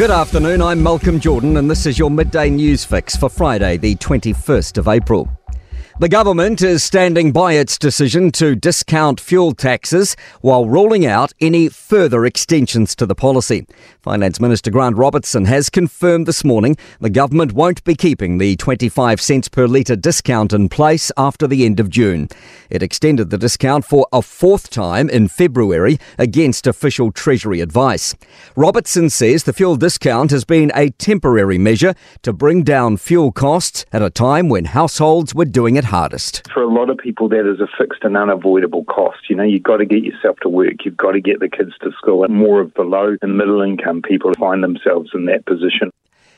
Good afternoon, I'm Malcolm Jordan, and this is your midday news fix for Friday, the 21st of April. The government is standing by its decision to discount fuel taxes while ruling out any further extensions to the policy. Finance Minister Grant Robertson has confirmed this morning the government won't be keeping the 25 cents per litre discount in place after the end of June. It extended the discount for a fourth time in February against official Treasury advice. Robertson says the fuel discount has been a temporary measure to bring down fuel costs at a time when households were doing it hardest. For a lot of people, that is a fixed and unavoidable cost. You know, you've got to get yourself to work, you've got to get the kids to school, and more of the low and middle income people find themselves in that position.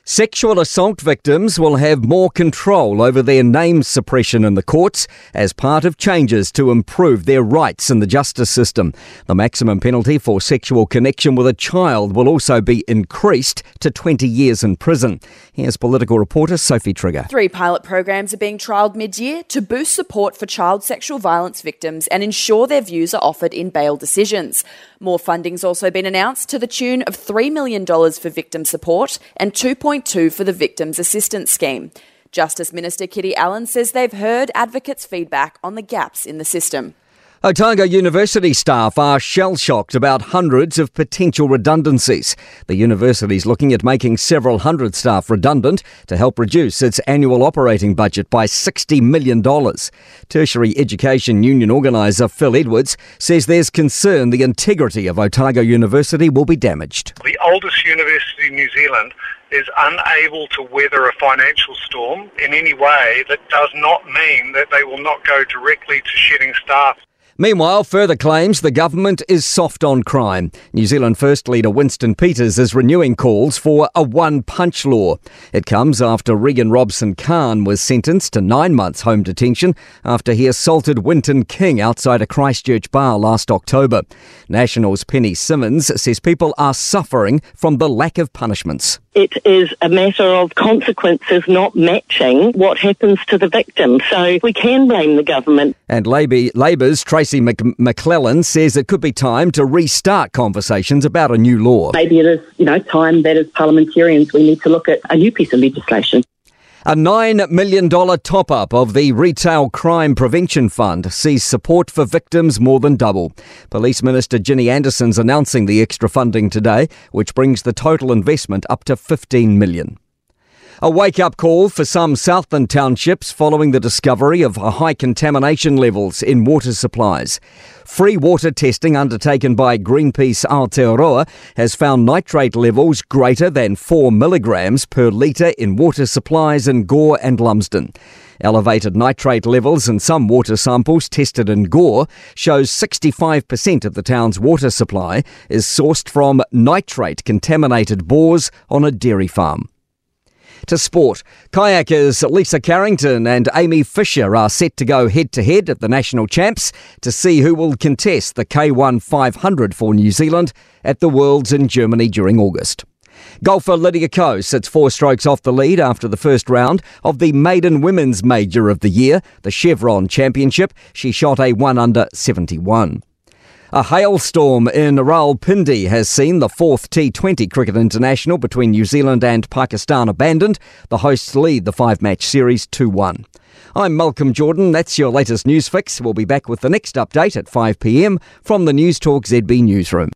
Sexual assault victims will have more control over their name suppression in the courts as part of changes to improve their rights in the justice system. The maximum penalty for sexual connection with a child will also be increased to 20 years in prison. Here's political reporter Sophie Trigger. Three pilot programs are being trialled mid year to boost support for child sexual violence victims and ensure their views are offered in bail decisions. More funding's also been announced to the tune of $3 million for victim support and 2.2 for the Victims Assistance Scheme. Justice Minister Kiri Allan says they've heard advocates' feedback on the gaps in the system. Otago University staff are shell shocked about hundreds of potential redundancies. The university is looking at making several hundred staff redundant to help reduce its annual operating budget by $60 million. Tertiary Education Union organiser Phil Edwards says there's concern the integrity of Otago University will be damaged. The oldest university in New Zealand is unable to weather a financial storm in any way that does not mean that they will not go directly to shedding staff. Meanwhile, further claims the government is soft on crime. New Zealand First Leader Winston Peters is renewing calls for a one punch law. It comes after Regan Robson Khan was sentenced to nine months home detention after he assaulted Winton King outside a Christchurch bar last October. National's Penny Simmonds says people are suffering from the lack of punishments. It is a matter of consequences not matching what happens to the victim. So we can blame the government. And Labour's Tracey McLellan says it could be time to restart conversations about a new law. Maybe it is, you know, time that as parliamentarians we need to look at a new piece of legislation. A $9 million top up of the Retail Crime Prevention Fund sees support for victims more than double. Police Minister Ginny Anderson's announcing the extra funding today, which brings the total investment up to $15 million. A wake up call for some Southland townships following the discovery of high contamination levels in water supplies. Free water testing undertaken by Greenpeace Aotearoa has found nitrate levels greater than 4 milligrams per litre in water supplies in Gore and Lumsden. Elevated nitrate levels in some water samples tested in Gore shows 65% of the town's water supply is sourced from nitrate contaminated bores on a dairy farm. To sport, kayakers Lisa Carrington and Aimee Fisher are set to go head to head at the national champs to see who will contest the K1 500 for New Zealand at the Worlds in Germany during August. Golfer Lydia Ko sits four strokes off the lead after the first round of the maiden women's major of the year, the Chevron Championship. She shot a 1 under 71. A hailstorm in Rawalpindi has seen the fourth T20 Cricket International between New Zealand and Pakistan abandoned. The hosts lead the five match series 2 1. I'm Malcolm Jordan. That's your latest news fix. We'll be back with the next update at 5 pm from the Newstalk ZB newsroom.